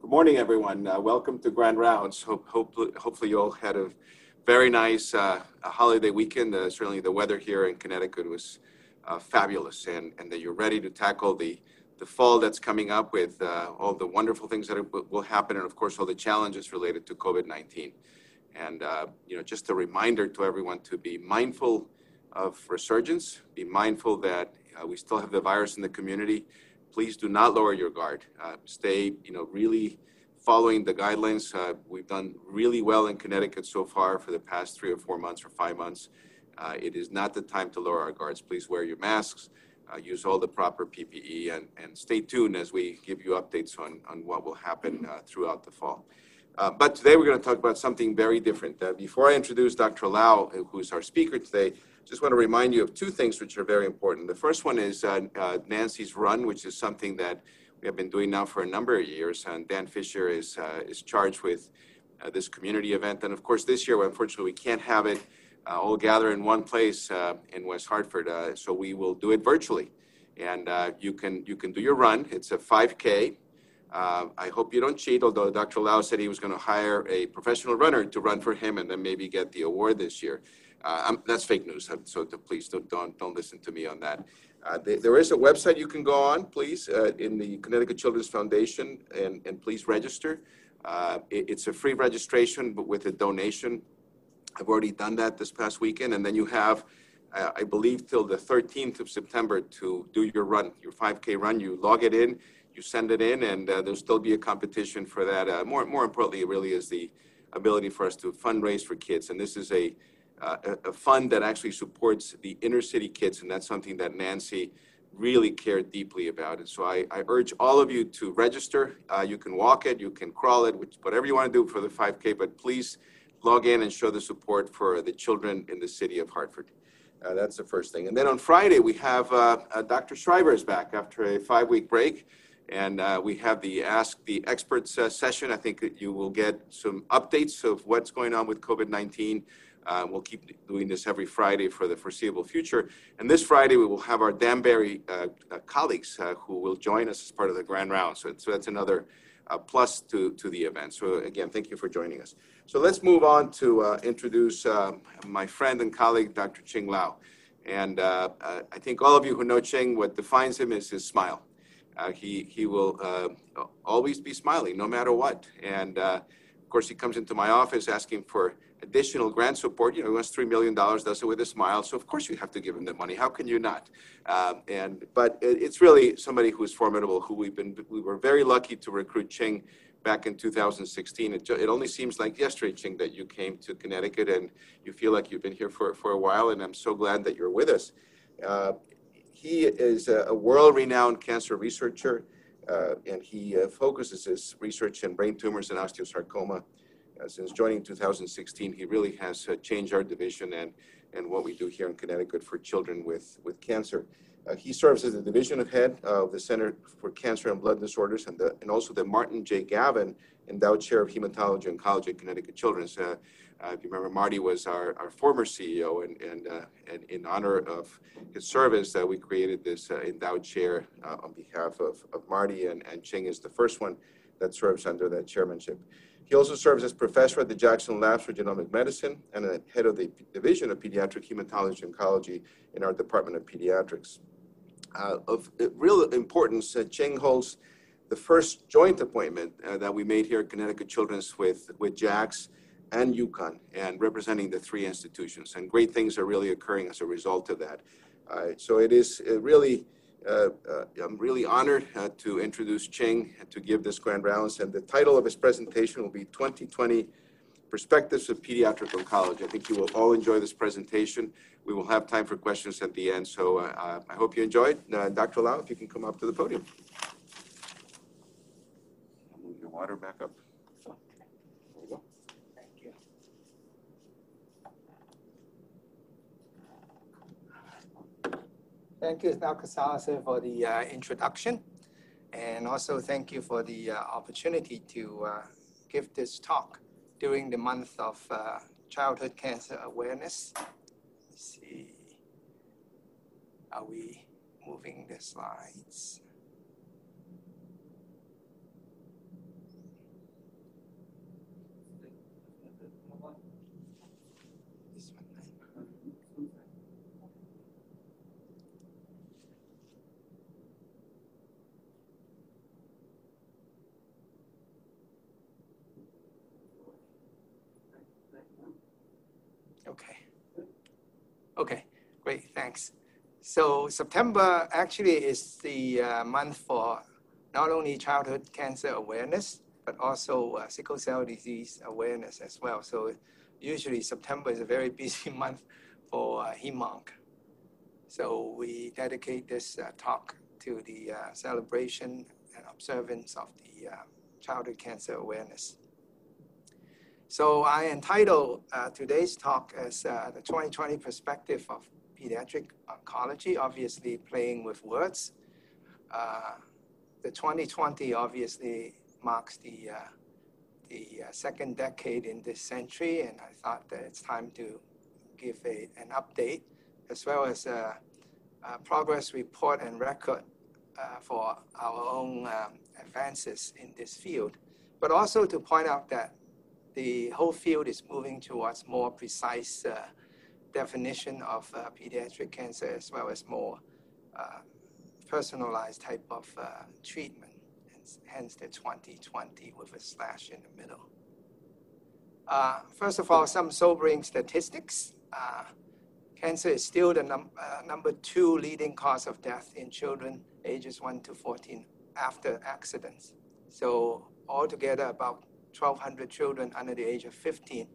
Good morning, everyone. Uh, welcome to Grand Rounds. Hope, hopefully, hopefully, you all had a very nice uh, holiday weekend. Uh, certainly, the weather here in Connecticut was uh, fabulous, and, and that you're ready to tackle the, the fall that's coming up with uh, all the wonderful things that will happen, and of course, all the challenges related to COVID 19. And uh, you know, just a reminder to everyone to be mindful of resurgence, be mindful that we still have the virus in the community please do not lower your guard. Uh, stay, you know, really following the guidelines. Uh, we've done really well in Connecticut so far for the past three or four months or five months. Uh, it is not the time to lower our guards. Please wear your masks, uh, use all the proper PPE, and, and stay tuned as we give you updates on, on what will happen uh, throughout the fall. Uh, but today we're going to talk about something very different. before I introduce Dr. Lau, who's our speaker today, just want to remind you of two things which are very important. The first one is uh, uh, Nancy's Run, which is something that we have been doing now for a number of years. And Dan Fisher is, uh, is charged with uh, this community event. And of course, this year, unfortunately, we can't have it uh, all gather in one place uh, in West Hartford. so we will do it virtually. And you, can, you can do your run. It's a 5K. I hope you don't cheat, although Dr. Lau said he was going to hire a professional runner to run for him and then maybe get the award this year. Uh, that's fake news, so please don't, don't, don't listen to me on that. Uh, there, is a website you can go on, please, uh, in the Connecticut Children's Foundation, and, and please register. Uh, it, it's a free registration, but with a donation. I've already done that this past weekend, and then you have, uh, I believe, till the 13th of September to do your run, your 5K run. You log it in, you send it in, and uh, there'll still be a competition for that. more, more importantly, it really is the ability for us to fundraise for kids, and this is a uh, a, fund that actually supports the inner city kids, and that's something that Nancy really cared deeply about. And so I, I urge all of you to register. Uh, you can walk it, you can crawl it, which, whatever you want to do for the 5K, but please log in and show the support for the children in the city of Hartford. Uh, that's the first thing. And then on Friday, we have uh, uh Dr. Schreiber is back after a five week break. And uh, we have the Ask the Experts uh, session. I think you will get some updates of what's going on with COVID 19 uh, we'll keep doing this every Friday for the foreseeable future. And this Friday, we will have our Danbury uh, uh, colleagues uh, who will join us as part of the Grand Round. So, so that's another uh, plus to, to the event. So again, thank you for joining us. So let's move on to uh, introduce my friend and colleague, Dr. Ching Lau. And I think all of you who know Ching, what defines him is his smile. he, he will always be smiling no matter what. And of course, he comes into my office asking for additional grant support. You know, he wants $3 million, does it with a smile. So, of course, you have to give him the money. How can you not? Um, and But it's really somebody who is formidable, who we've been, we were very lucky to recruit Ching back in 2016. It, it only seems like yesterday, Ching, that you came to Connecticut and you feel like you've been here for, for a while. And I'm so glad that you're with us. Uh, he is a, a world renowned cancer researcher. Uh, and he uh, focuses his research in brain tumors and osteosarcoma. Uh, since joining 2016, he really has uh, changed our division and, and what we do here in Connecticut for children with, with cancer. Uh, he serves as the division head of the Center for Cancer and Blood Disorders and, the, and also the Martin J. Gavin Endowed Chair of Hematology and Oncology at Connecticut Children's. Uh, uh, if you remember, Marty was our, our former CEO, and, and, uh, and in honor of his service, we created this endowed chair on behalf of, of Marty, and, and Ching is the first one that serves under that chairmanship. He also serves as professor at the Jackson Labs for Genomic Medicine and head of the Division of Pediatric Hematology and Oncology in our Department of Pediatrics. Uh, of real importance, uh, Ching holds the first joint appointment uh, that we made here at Connecticut Children's with, with JAX and UConn and representing the three institutions. And great things are really occurring as a result of that. Uh, so it is uh, really uh, uh, I'm really honored uh, to introduce Ching to give this grand rounds. And the title of his presentation will be 2020 Perspectives of Pediatric Oncology. I think you will all enjoy this presentation. We will have time for questions at the end. So uh, I hope you enjoyed. Uh, Dr. Lau, if you can come up to the podium. Move your water back up. Thank you, Dr. Salazar, for the uh, introduction. And also thank you for the uh, opportunity to uh, give this talk during the month of uh, childhood cancer awareness. Let's see. Are we moving the slides? So September actually is the uh, month for not only childhood cancer awareness, but also uh, sickle cell disease awareness as well. So usually September is a very busy month for uh, HemOnc. So we dedicate this uh, talk to the uh, celebration and observance of the uh, childhood cancer awareness. So I entitled uh, today's talk as the 2020 perspective of pediatric oncology, obviously playing with words. Uh, the 2020 obviously marks the, uh, the uh, second decade in this century, and I thought that it's time to give a, an update as well as a, a progress report and record uh, for our own um, advances in this field, but also to point out that the whole field is moving towards more precise uh, definition of uh, pediatric cancer as well as more uh, personalized type of uh, treatment, hence, hence, the 2020 with a slash in the middle. Uh, first of all, some sobering statistics. Uh, cancer is still the num number two leading cause of death in children ages 1 to 14 after accidents. So altogether about 1,200 children under the age of 15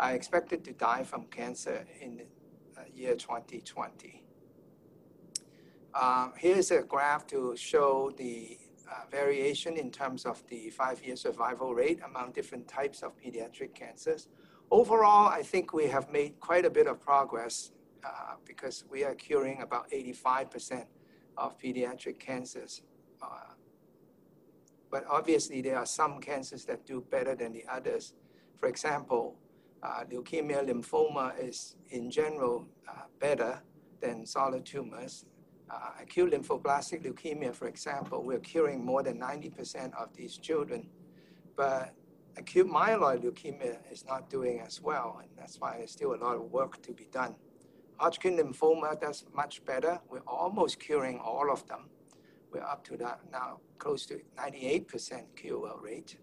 are expected to die from cancer in the uh, year 2020. Um, here's a graph to show the uh, variation in terms of the five-year survival rate among different types of pediatric cancers. Overall, I think we have made quite a bit of progress uh, because we are curing about 85% of pediatric cancers. Uh, but obviously, there are some cancers that do better than the others. For example, uh, leukemia lymphoma is in general uh, better than solid tumors. Uh, acute lymphoblastic leukemia, for example, we're curing more than 90% of these children. But acute myeloid leukemia is not doing as well, and that's why there's still a lot of work to be done. Hodgkin lymphoma does much better. We're almost curing all of them. We're up to that now, close to 98% cure rate.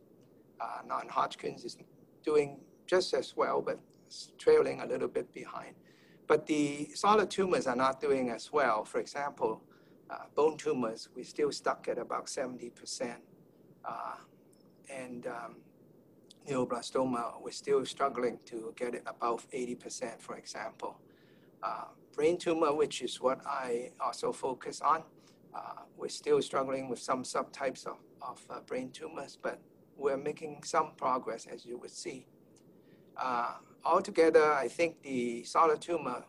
Uh, non-Hodgkin's is doing just as well, but trailing a little bit behind. But the solid tumors are not doing as well. For example, uh, bone tumors, we're still stuck at about 70%. Uh, and um, neuroblastoma, we're still struggling to get it above 80%, for example. Uh, brain tumor, which is what I also focus on, uh, we're still struggling with some subtypes of, of uh, brain tumors, but we're making some progress, as you would see. Uh, altogether, I think the solid tumor,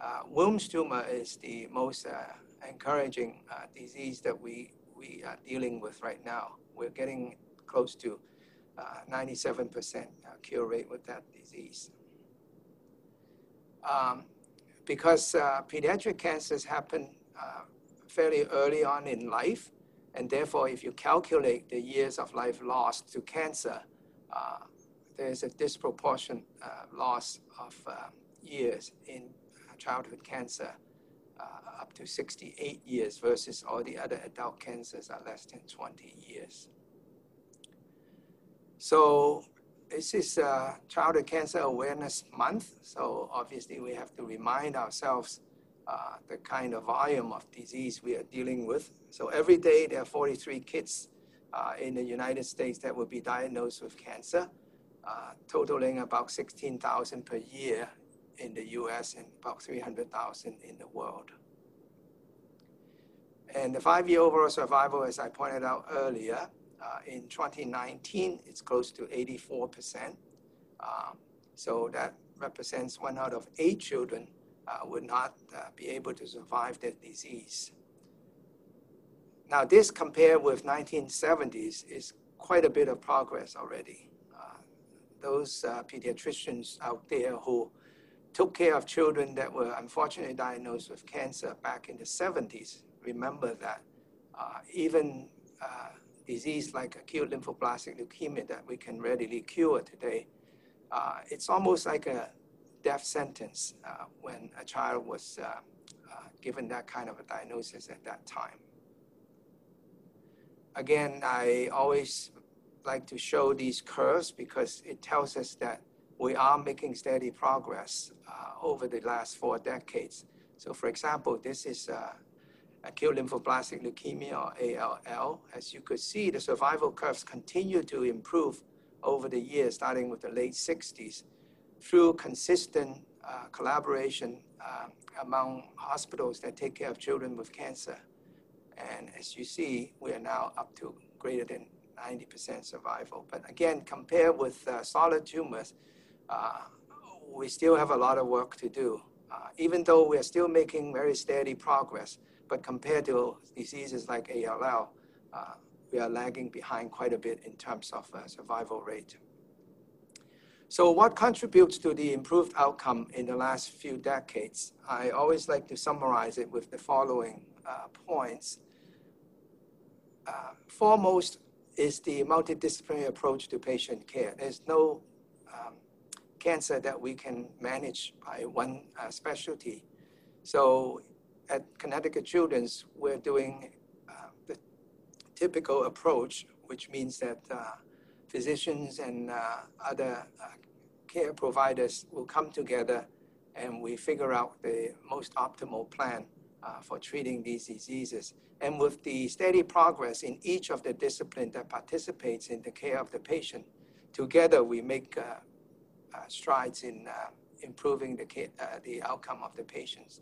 uh, Wilms tumor is the most uh, encouraging uh, disease that we, we are dealing with right now. We're getting close to 97% cure rate with that disease. Um, because pediatric cancers happen fairly early on in life. And therefore, if you calculate the years of life lost to cancer, uh, there's a disproportionate uh, loss of uh, years in childhood cancer, uh, up to 68 years versus all the other adult cancers are less than 20 years. So this is uh, Childhood Cancer Awareness Month. So obviously we have to remind ourselves uh, the kind of volume of disease we are dealing with. So every day there are 43 kids uh, in the United States that will be diagnosed with cancer, uh, totaling about 16,000 per year in the US and about 300,000 in the world. And the five-year overall survival, as I pointed out earlier, uh, in 2019, it's close to 84%. Um, so that represents one out of eight children uh, would not uh, be able to survive that disease. Now, this compared with 1970s is quite a bit of progress already. Uh, those uh, pediatricians out there who took care of children that were unfortunately diagnosed with cancer back in the 70s remember that uh, even uh, disease like acute lymphoblastic leukemia that we can readily cure today, it's almost like a death sentence uh, when a child was uh, uh, given that kind of a diagnosis at that time. Again, I always like to show these curves because it tells us that we are making steady progress uh, over the last four decades. So for example, this is uh, acute lymphoblastic leukemia or ALL. As you could see, the survival curves continue to improve over the years, starting with the late 60s, through consistent uh, collaboration uh, among hospitals that take care of children with cancer. And as you see, we are now up to greater than 90% survival. But again, compared with uh, solid tumors, uh, we still have a lot of work to do. Uh, even though we are still making very steady progress, but compared to diseases like ALL, uh, we are lagging behind quite a bit in terms of uh, survival rate. So what contributes to the improved outcome in the last few decades? I always like to summarize it with the following uh, points. Uh, foremost is the multidisciplinary approach to patient care. There's no um, cancer that we can manage by one uh, specialty. So at Connecticut Children's, we're doing uh, the typical approach, which means that uh, physicians and uh, other uh, care providers will come together and we figure out the most optimal plan uh, for treating these diseases. And with the steady progress in each of the disciplines that participates in the care of the patient, together we make strides in improving the, care, the outcome of the patients.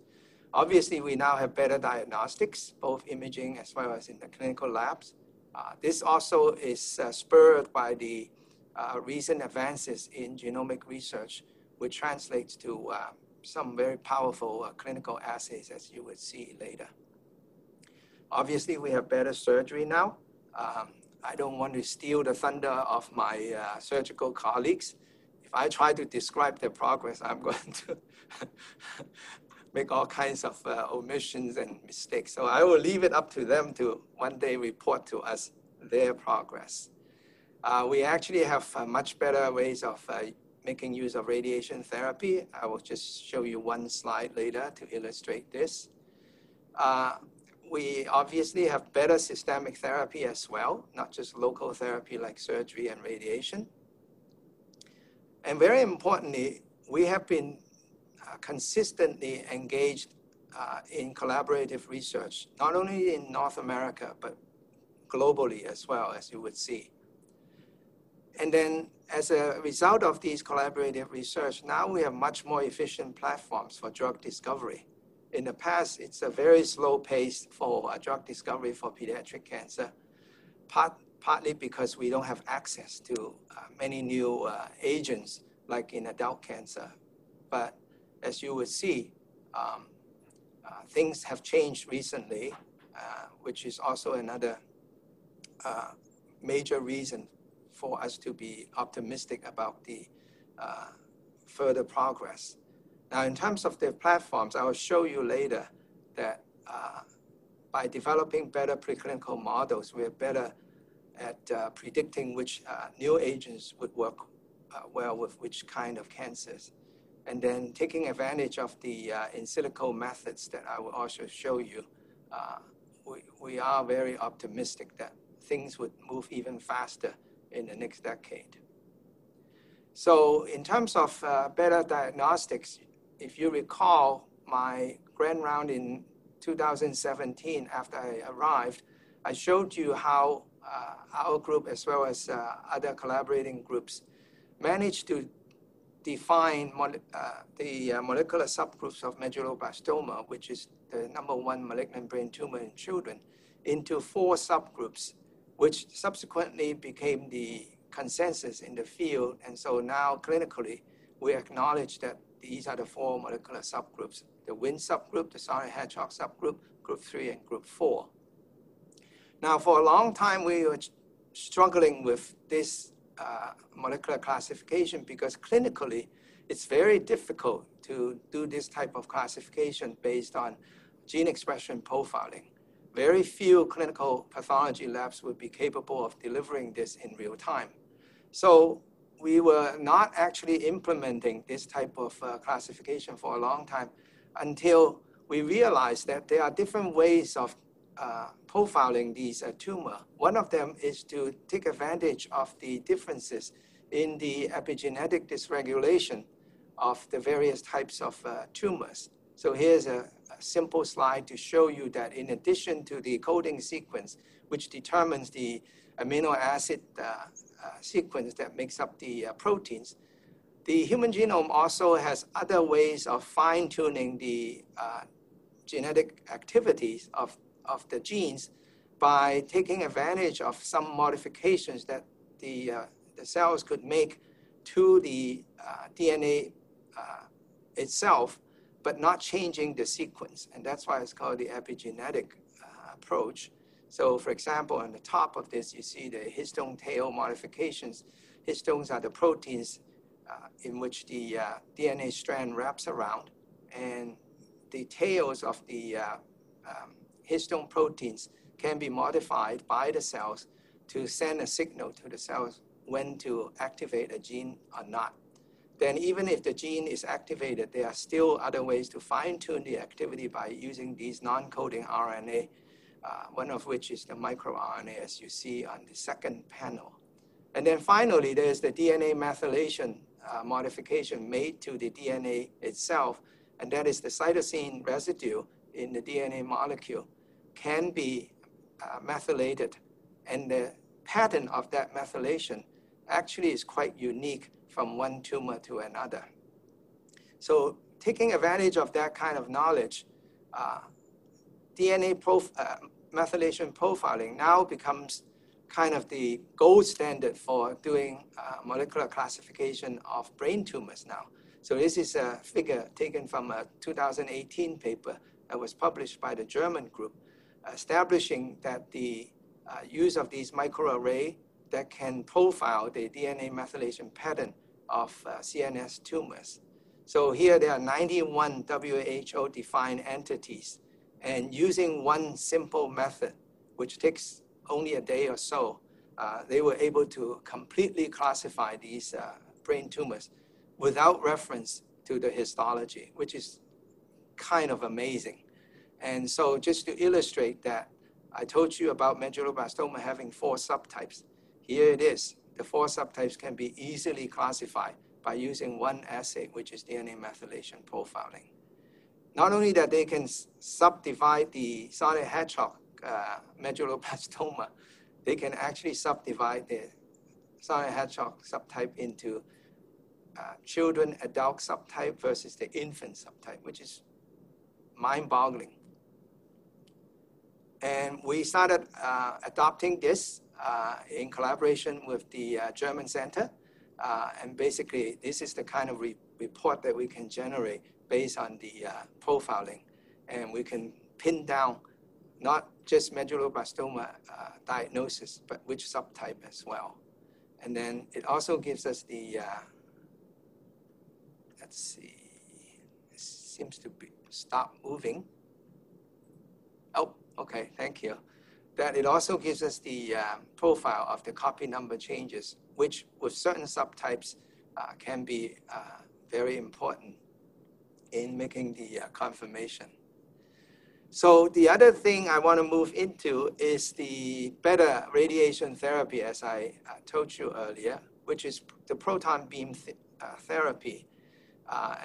Obviously, we now have better diagnostics, both imaging as well as in the clinical labs. Uh, this also is uh, spurred by the uh, recent advances in genomic research, which translates to uh, some very powerful uh, clinical assays, as you would see later. Obviously, we have better surgery now. Um, I don't want to steal the thunder of my uh, surgical colleagues. If I try to describe their progress, I'm going to make all kinds of uh, omissions and mistakes. So I will leave it up to them to one day report to us their progress. Uh, we actually have uh, much better ways of uh, making use of radiation therapy. I will just show you one slide later to illustrate this. Uh, we obviously have better systemic therapy as well, not just local therapy like surgery and radiation. And very importantly, we have been uh, consistently engaged uh, in collaborative research, not only in North America, but globally as well, as you would see. And then as a result of these collaborative research, now we have much more efficient platforms for drug discovery. In the past, it's a very slow pace for drug discovery for pediatric cancer, part, partly because we don't have access to uh, many new uh, agents like in adult cancer. But as you will see, um, uh, things have changed recently, uh, which is also another uh, major reason for us to be optimistic about the uh, further progress. Now, in terms of the platforms, I will show you later that uh, by developing better preclinical models, we're better at uh, predicting which new agents would work well with which kind of cancers and then taking advantage of the uh, in silico methods that I will also show you, uh, we, we are very optimistic that things would move even faster in the next decade. So in terms of uh, better diagnostics, if you recall my grand round in 2017 after I arrived, I showed you how uh, our group as well as uh, other collaborating groups managed to define uh, the uh, molecular subgroups of medulloblastoma, which is the number one malignant brain tumor in children, into four subgroups, which subsequently became the consensus in the field. And so now clinically, we acknowledge that these are the four molecular subgroups, the WNT subgroup, the sonic hedgehog subgroup, group three, and group four. Now, for a long time, we were struggling with this uh, molecular classification because clinically it's very difficult to do this type of classification based on gene expression profiling. Very few clinical pathology labs would be capable of delivering this in real time. So we were not actually implementing this type of uh, classification for a long time until we realized that there are different ways of uh, profiling these uh, tumor. One of them is to take advantage of the differences in the epigenetic dysregulation of the various types of uh, tumors. So here's a, simple slide to show you that in addition to the coding sequence, which determines the amino acid uh, uh, sequence that makes up the uh, proteins, the human genome also has other ways of fine tuning the uh, genetic activities of, of the genes by taking advantage of some modifications that the, uh, the cells could make to the uh, DNA itself, but not changing the sequence. And that's why it's called the epigenetic uh, approach. So for example, on the top of this, you see the histone tail modifications. Histones are the proteins uh, in which the uh, DNA strand wraps around. And the tails of the uh, um, histone proteins can be modified by the cells to send a signal to the cells when to activate a gene or not. Then even if the gene is activated, there are still other ways to fine-tune the activity by using these non-coding RNA, uh, one of which is the microRNA, as you see on the second panel. And then finally, there's the DNA methylation uh, modification made to the DNA itself, and that is the cytosine residue in the DNA molecule can be uh, methylated, and the pattern of that methylation actually is quite unique from one tumor to another. So taking advantage of that kind of knowledge, uh, DNA prof- uh, methylation profiling now becomes kind of the gold standard for doing uh, molecular classification of brain tumors now. So this is a figure taken from a 2018 paper that was published by the German group, establishing that the uh, use of these microarray that can profile the DNA methylation pattern of uh, CNS tumors. So here there are 91 WHO-defined entities, and using one simple method, which takes only a day or so, uh, they were able to completely classify these uh, brain tumors without reference to the histology, which is kind of amazing. And so just to illustrate that, I told you about medulloblastoma having four subtypes. Here it is. The four subtypes can be easily classified by using one assay, which is DNA methylation profiling. Not only that they can subdivide the sonic hedgehog uh, medulloblastoma, they can actually subdivide the sonic hedgehog subtype into uh, children adult subtype versus the infant subtype, which is mind boggling. And we started uh, adopting this in collaboration with the uh, German Center. Uh, and basically, this is the kind of re report that we can generate based on the uh, profiling. And we can pin down not just medulloblastoma uh, diagnosis, but which subtype as well. And then it also gives us the, let's see, it seems to be stop moving. Oh, okay, thank you that it also gives us the uh, profile of the copy number changes, which with certain subtypes uh, can be uh, very important in making the uh, confirmation. So the other thing I want to move into is the better radiation therapy, as I uh, told you earlier, which is the proton beam th uh, therapy.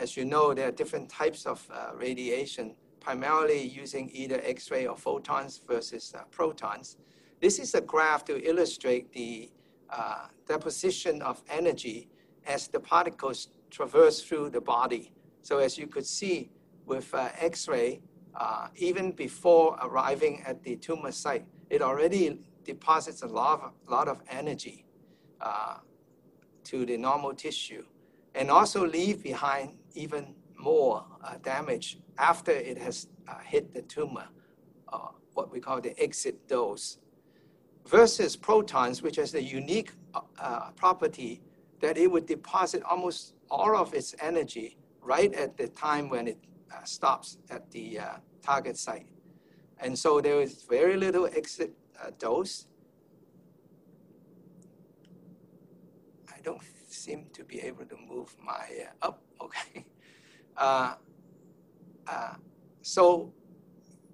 as you know, there are different types of radiation primarily using either X-ray or photons versus uh, protons. This is a graph to illustrate the uh, deposition of energy as the particles traverse through the body. So as you could see with uh, X-ray, uh, even before arriving at the tumor site, it already deposits a lot of, lot of energy uh, to the normal tissue and also leave behind even more uh, damage after it has uh, hit the tumor, uh, what we call the exit dose, versus protons, which has the unique uh, uh, property that it would deposit almost all of its energy right at the time when it uh, stops at the target site. And so there is very little exit dose. I don't seem to be able to move my, up, oh, okay. Uh, so,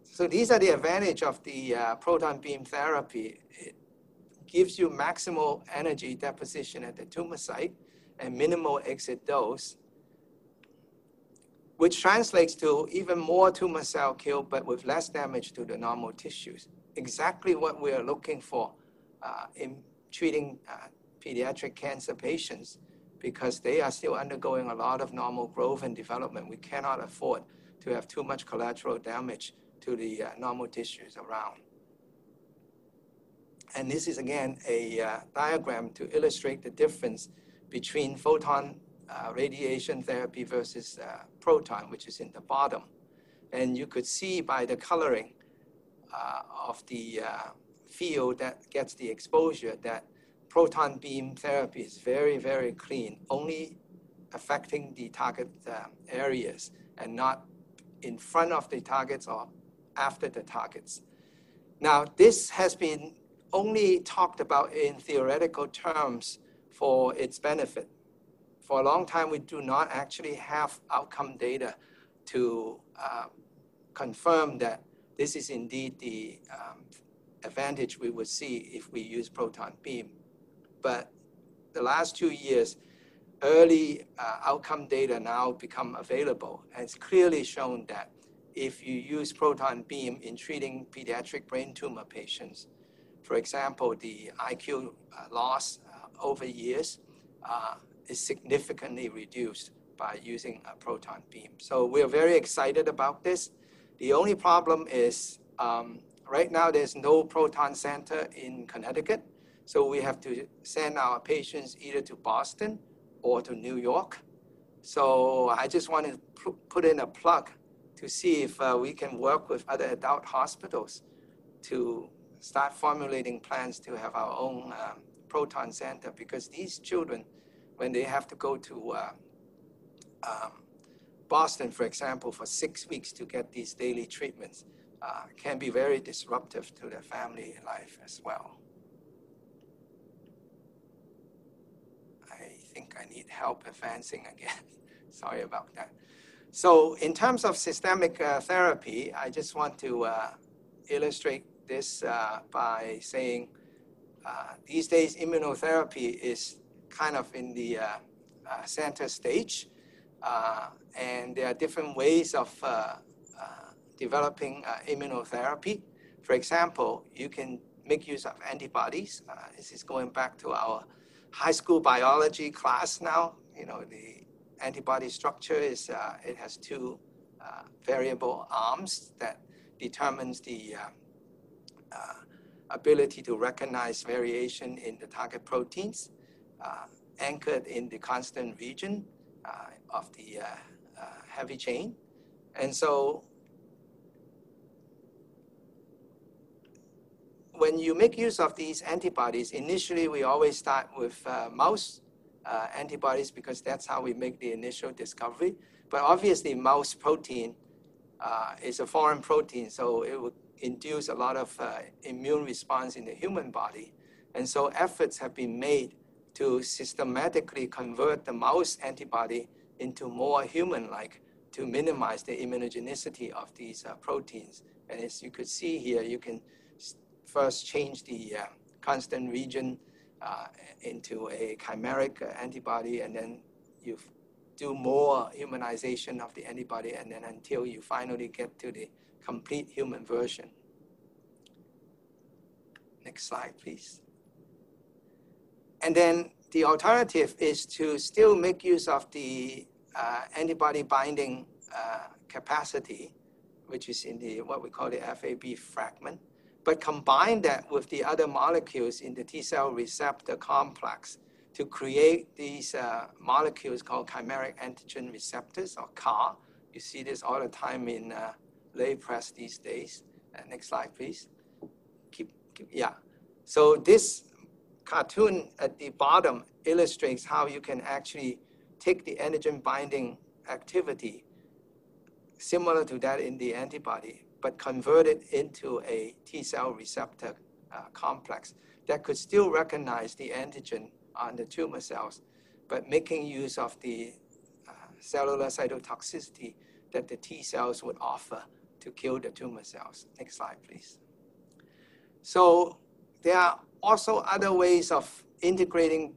so these are the advantage of the uh, proton beam therapy. It gives you maximal energy deposition at the tumor site and minimal exit dose. which translates to even more tumor cell kill, but with less damage to the normal tissues. Exactly what we are looking for uh, in treating uh, pediatric cancer patients because they are still undergoing a lot of normal growth and development. We cannot afford to have too much collateral damage to the uh, normal tissues around. And this is again a uh, diagram to illustrate the difference between photon uh, radiation therapy versus uh, proton, which is in the bottom. And you could see by the coloring uh, of the uh, field that gets the exposure that proton beam therapy is very, very clean, only affecting the target areas and not in front of the targets or after the targets. Now, this has been only talked about in theoretical terms for its benefit. For a long time, we do not actually have outcome data to uh, confirm that this is indeed the um, advantage we would see if we use proton beam. But the last two years, early uh, outcome data now become available and it's clearly shown that if you use proton beam in treating pediatric brain tumor patients, for example, the IQ uh, loss uh, over years uh, is significantly reduced by using a proton beam. So we're very excited about this. The only problem is um, right now there's no proton center in Connecticut. So we have to send our patients either to Boston or to New York. So I just want to put in a plug to see if uh, we can work with other adult hospitals to start formulating plans to have our own um, proton center because these children, when they have to go to uh, um, Boston, for example, for six weeks to get these daily treatments, uh, can be very disruptive to their family life as well. I think I need help advancing again. Sorry about that. So in terms of systemic uh, therapy, I just want to uh, illustrate this uh, by saying uh, these days immunotherapy is kind of in the uh, uh, center stage, and there are different ways of developing immunotherapy. For example, you can make use of antibodies. this is going back to our high school biology class now. You know, the antibody structure is it has two variable arms that determines the uh, ability to recognize variation in the target proteins uh, anchored in the constant region uh, of the heavy chain. And so when you make use of these antibodies, initially we always start with uh, mouse uh, antibodies because that's how we make the initial discovery. But obviously, mouse protein uh, is a foreign protein, so it would induce a lot of uh, immune response in the human body. And so efforts have been made to systematically convert the mouse antibody into more human-like to minimize the immunogenicity of these uh, proteins. And as you could see here, you can first change the uh, constant region uh, into a chimeric antibody, and then you do more humanization of the antibody, and then until you finally get to the complete human version. Next slide, please. And then the alternative is to still make use of the uh, antibody binding uh, capacity, which is in the what we call the FAB fragment, but combine that with the other molecules in the T cell receptor complex to create these uh, molecules called chimeric antigen receptors or CAR. You see this all the time in uh, lay press these days. Uh, next slide, please. Keep, keep, yeah. So this cartoon at the bottom illustrates how you can actually take the antigen binding activity similar to that in the antibody, but convert it into a T cell receptor uh, complex that could still recognize the antigen on the tumor cells, but making use of the uh, cellular cytotoxicity that the T cells would offer to kill the tumor cells. Next slide, please. So there are also other ways of integrating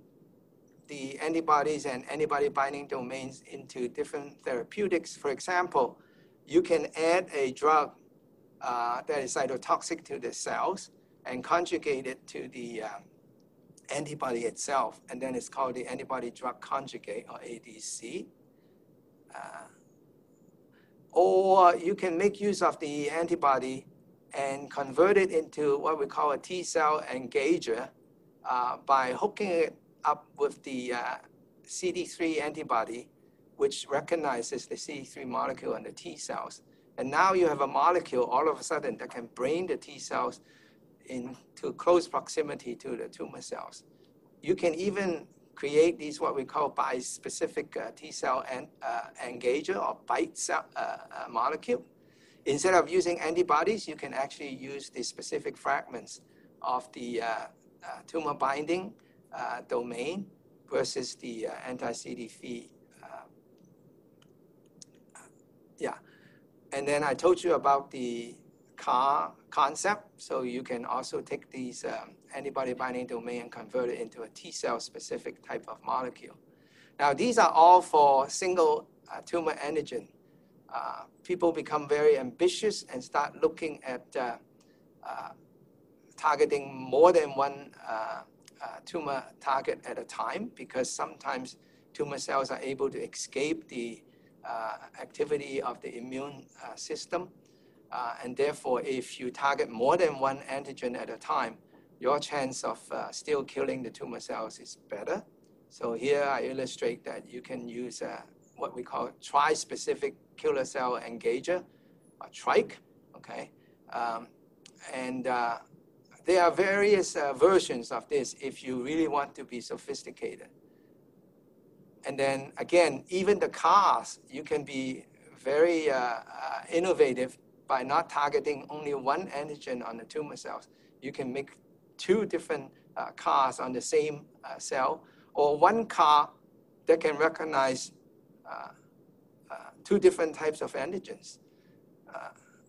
the antibodies and antibody binding domains into different therapeutics. For example, you can add a drug uh, that is cytotoxic to the cells and conjugate it to the um, antibody itself, and then it's called the antibody drug conjugate or ADC. Uh, or you can make use of the antibody and convert it into what we call a T cell engager uh, by hooking it up with the uh, CD3 antibody, which recognizes the CD3 molecule on the T cells. And now you have a molecule all of a sudden that can bring the T cells into close proximity to the tumor cells. You can even create these what we call bispecific uh, T cell and, uh, engager or BiTE cell, uh, uh, molecule. Instead of using antibodies, you can actually use the specific fragments of the uh, uh, tumor binding domain versus the anti-CD3. yeah. And then I told you about the CAR concept. So you can also take these um, antibody binding domain and convert it into a T cell specific type of molecule. Now, these are all for single uh, tumor antigen. Uh, people become very ambitious and start looking at uh, uh targeting more than one uh, uh, tumor target at a time because sometimes tumor cells are able to escape the activity of the immune system uh, and therefore, if you target more than one antigen at a time, your chance of uh, still killing the tumor cells is better. So here I illustrate that you can use uh, what we call tri-specific killer cell engager, or TRIKE, okay? Um, and uh, there are various uh, versions of this if you really want to be sophisticated. And then again, even the CARs, you can be very uh, uh, innovative by not targeting only one antigen on the tumor cells, you can make two different uh, CARs on the same uh, cell, or one CAR that can recognize uh, uh two different types of antigens.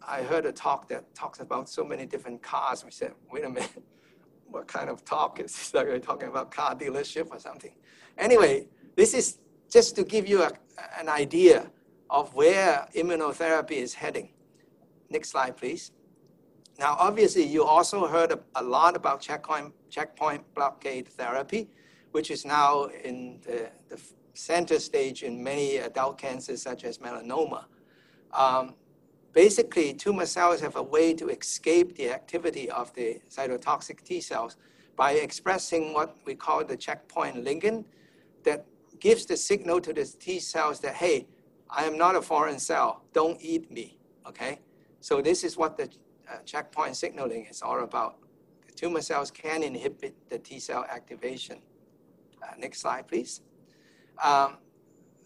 I heard a talk that talks about so many different cars. We said, wait a minute, what kind of talk is this? Like we're talking about car dealership or something. Anyway, this is just to give you a, an idea of where immunotherapy is heading. Next slide, please. Now, obviously, you also heard a, lot about checkpoint, checkpoint blockade therapy, which is now in the, the center stage in many adult cancers, such as melanoma. Um, basically, tumor cells have a way to escape the activity of the cytotoxic T cells by expressing what we call the checkpoint ligand that gives the signal to the T cells that, hey, I am not a foreign cell, don't eat me, okay? So this is what the uh, checkpoint signaling is all about. The tumor cells can inhibit the T cell activation. Uh, next slide, please. Um,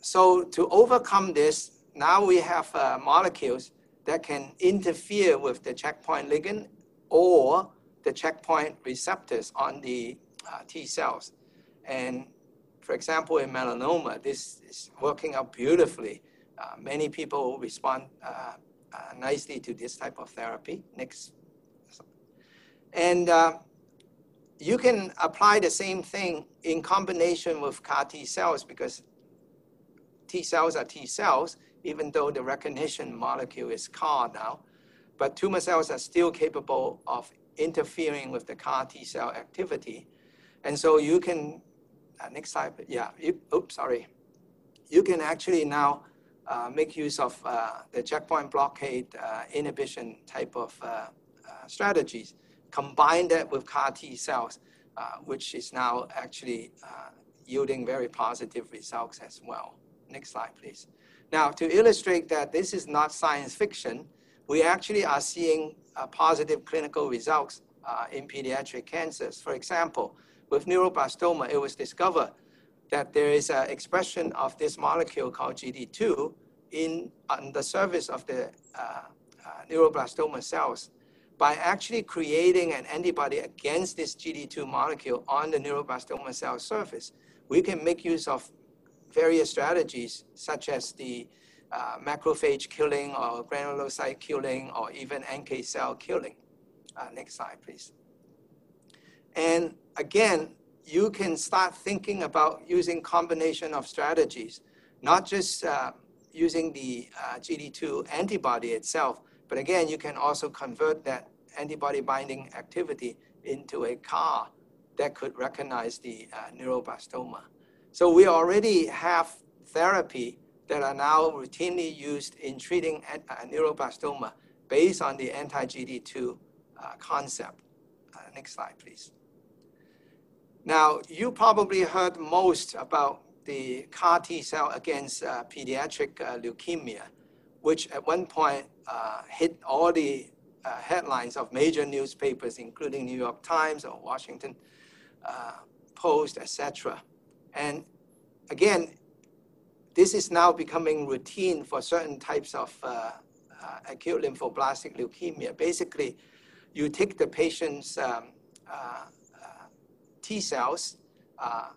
so to overcome this, now we have uh, molecules that can interfere with the checkpoint ligand or the checkpoint receptors on the uh, T cells. And for example, in melanoma, this is working out beautifully. Uh, many people respond uh, uh, nicely to this type of therapy. Next. And uh, you can apply the same thing in combination with CAR T cells because T cells are T cells, even though the recognition molecule is CAR now. But tumor cells are still capable of interfering with the CAR T cell activity. And so you can, uh, next slide, yeah, you, oops, sorry. You can actually now uh, make use of uh, the checkpoint blockade uh, inhibition type of strategies, combine that with CAR T cells, which is now actually yielding very positive results as well. Next slide, please. Now, to illustrate that this is not science fiction, we actually are seeing uh, positive clinical results uh, in pediatric cancers. For example, with neuroblastoma, it was discovered that there is an expression of this molecule called GD2 in on the surface of the uh, uh, neuroblastoma cells by actually creating an antibody against this GD2 molecule on the neuroblastoma cell surface. We can make use of various strategies such as the uh, macrophage killing or granulocyte killing or even NK cell killing. Uh, next slide, please. And again, you can start thinking about using combination of strategies, not just uh, using the uh, GD2 antibody itself, but again, you can also convert that antibody binding activity into a CAR that could recognize the uh, neuroblastoma. So we already have therapy that are now routinely used in treating uh, neuroblastoma based on the anti-GD2 uh, concept. Uh, next slide, please. Now, you probably heard most about the CAR T cell against uh, pediatric uh, leukemia, which at one point uh, hit all the uh, headlines of major newspapers, including New York Times or Washington uh, Post, etc. And again, this is now becoming routine for certain types of uh, acute lymphoblastic leukemia. Basically, you take the patient's um, T cells. Uh,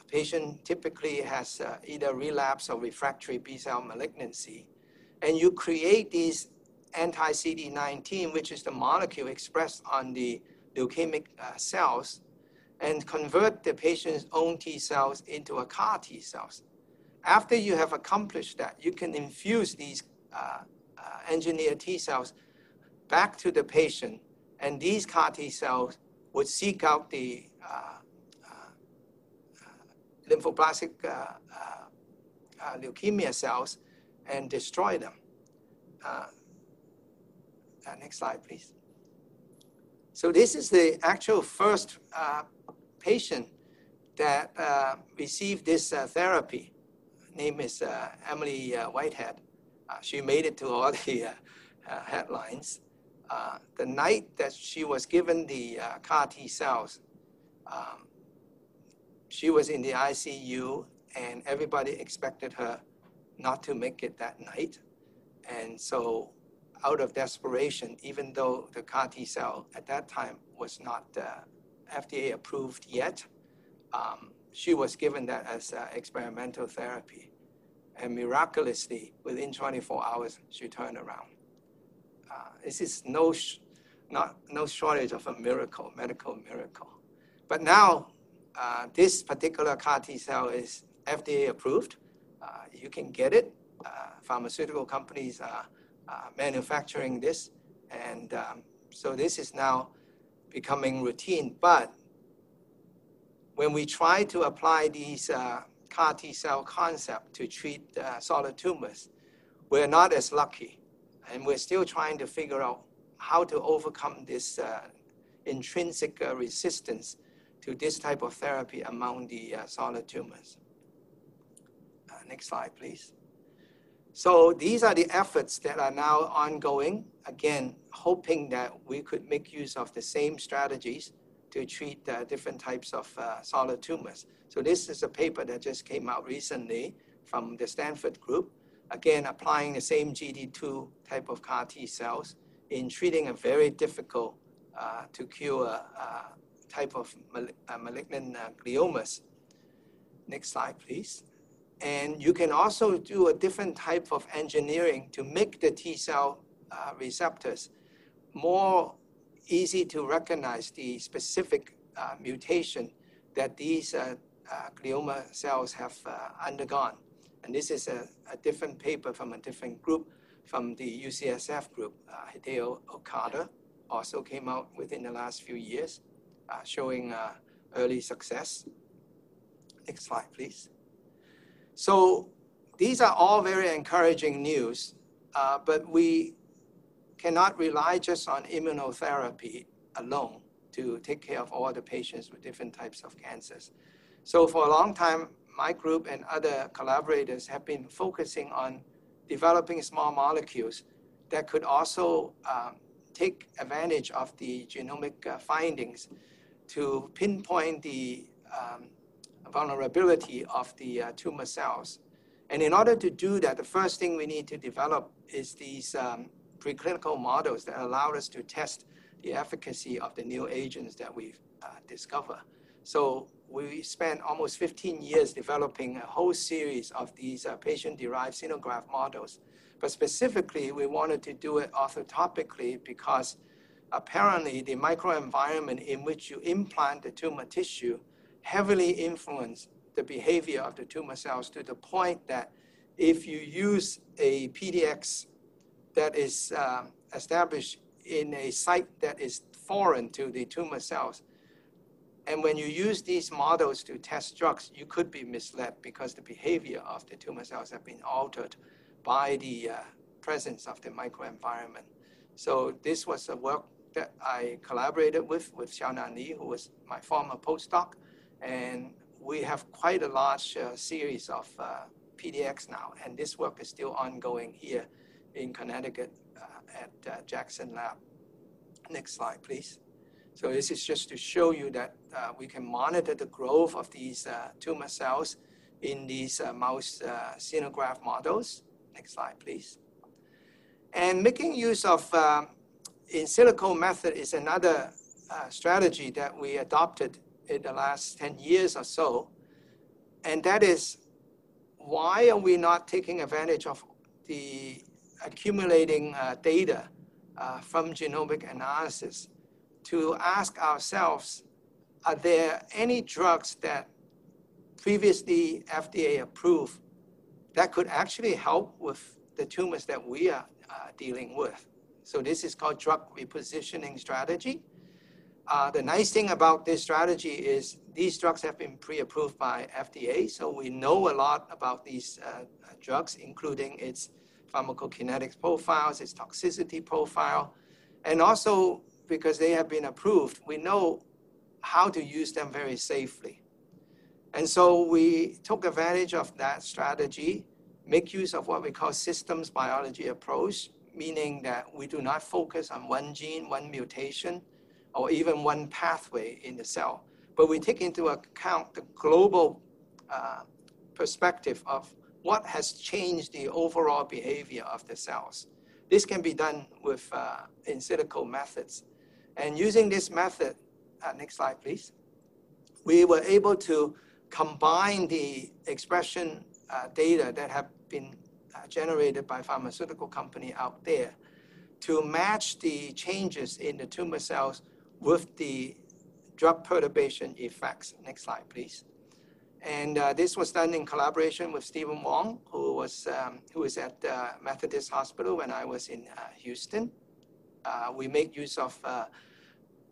a patient typically has uh, either relapse or refractory B cell malignancy. And you create these anti CD19, which is the molecule expressed on the leukemic uh, cells, and convert the patient's own T cells into a CAR T cells. After you have accomplished that, you can infuse these uh, uh, engineered T cells back to the patient, and these CAR T cells would seek out the uh, lymphoblastic uh, uh, uh, leukemia cells and destroy them. next slide, please. So this is the actual first patient that received this therapy. name is Emily Whitehead. she made it to all the headlines. Uh, the night that she was given the uh, CAR T cells, um, she was in the ICU, and everybody expected her not to make it that night. And so, out of desperation, even though the CAR T cell at that time was not uh, FDA approved yet, um, she was given that as uh, experimental therapy. And miraculously, within 24 hours, she turned around. Uh, this is no, sh- not, no shortage of a miracle, medical miracle. But now uh, this particular CAR T cell is FDA approved. Uh, you can get it. Uh, pharmaceutical companies are manufacturing this. And um, so this is now becoming routine. But when we try to apply these uh, CAR T cell concept to treat uh, solid tumors, we're not as lucky. And we're still trying to figure out how to overcome this uh, intrinsic resistance to this type of therapy among the uh, solid tumors. Uh, next slide, please. So these are the efforts that are now ongoing, again, hoping that we could make use of the same strategies to treat uh, different types of uh, solid tumors. So this is a paper that just came out recently from the Stanford group, again, applying the same GD2 type of CAR T cells in treating a very difficult uh, to cure uh, type of mal uh, malignant uh, gliomas. Next slide, please. And you can also do a different type of engineering to make the T cell uh, receptors more easy to recognize the specific uh, mutation that these uh, uh, glioma cells have undergone. And this is a, a, different paper from a different group from the UCSF group. Hideo Okada also came out within the last few years. Uh, showing uh, early success. Next slide, please. So these are all very encouraging news, uh, but we cannot rely just on immunotherapy alone to take care of all the patients with different types of cancers. So for a long time, my group and other collaborators have been focusing on developing small molecules that could also um, take advantage of the genomic uh, findings to pinpoint the um, vulnerability of the uh, tumor cells. And in order to do that, the first thing we need to develop is these um, preclinical models that allow us to test the efficacy of the new agents that we've uh, discovered. So we spent almost 15 years developing a whole series of these uh, patient-derived xenograft models. But specifically, we wanted to do it orthotopically because apparently the microenvironment in which you implant the tumor tissue heavily influence the behavior of the tumor cells to the point that if you use a PDX that is uh, established in a site that is foreign to the tumor cells, and when you use these models to test drugs, you could be misled because the behavior of the tumor cells have been altered by the uh, presence of the microenvironment. So this was a work that I collaborated with, with Xiaonan Li, who was my former postdoc. And we have quite a large uh, series of uh, PDX now. And this work is still ongoing here in Connecticut uh, at uh, Jackson Lab. Next slide, please. So this is just to show you that uh, we can monitor the growth of these tumor cells in these mouse xenograft models. Next slide, please. And making use of um, in silico method is another uh, strategy that we adopted in the last 10 years or so. And that is why are we not taking advantage of the accumulating uh, data from genomic analysis to ask ourselves, are there any drugs that previously FDA approved that could actually help with the tumors that we are uh, dealing with? So this is called drug repositioning strategy. Uh, the nice thing about this strategy is these drugs have been pre-approved by FDA, so we know a lot about these uh, drugs, including its pharmacokinetics profiles, its toxicity profile, and also because they have been approved, we know how to use them very safely. And so we took advantage of that strategy, make use of what we call systems biology approach, meaning that we do not focus on one gene, one mutation, or even one pathway in the cell, but we take into account the global uh, perspective of what has changed the overall behavior of the cells. This can be done with uh, in silico methods. And using this method, uh, next slide, please, we were able to combine the expression uh, data that have been generated by pharmaceutical company out there to match the changes in the tumor cells with the drug perturbation effects. Next slide, please. And uh, this was done in collaboration with Stephen Wong, who was um, who was at uh, Methodist Hospital when I was in uh, Houston. Uh, we made use of uh,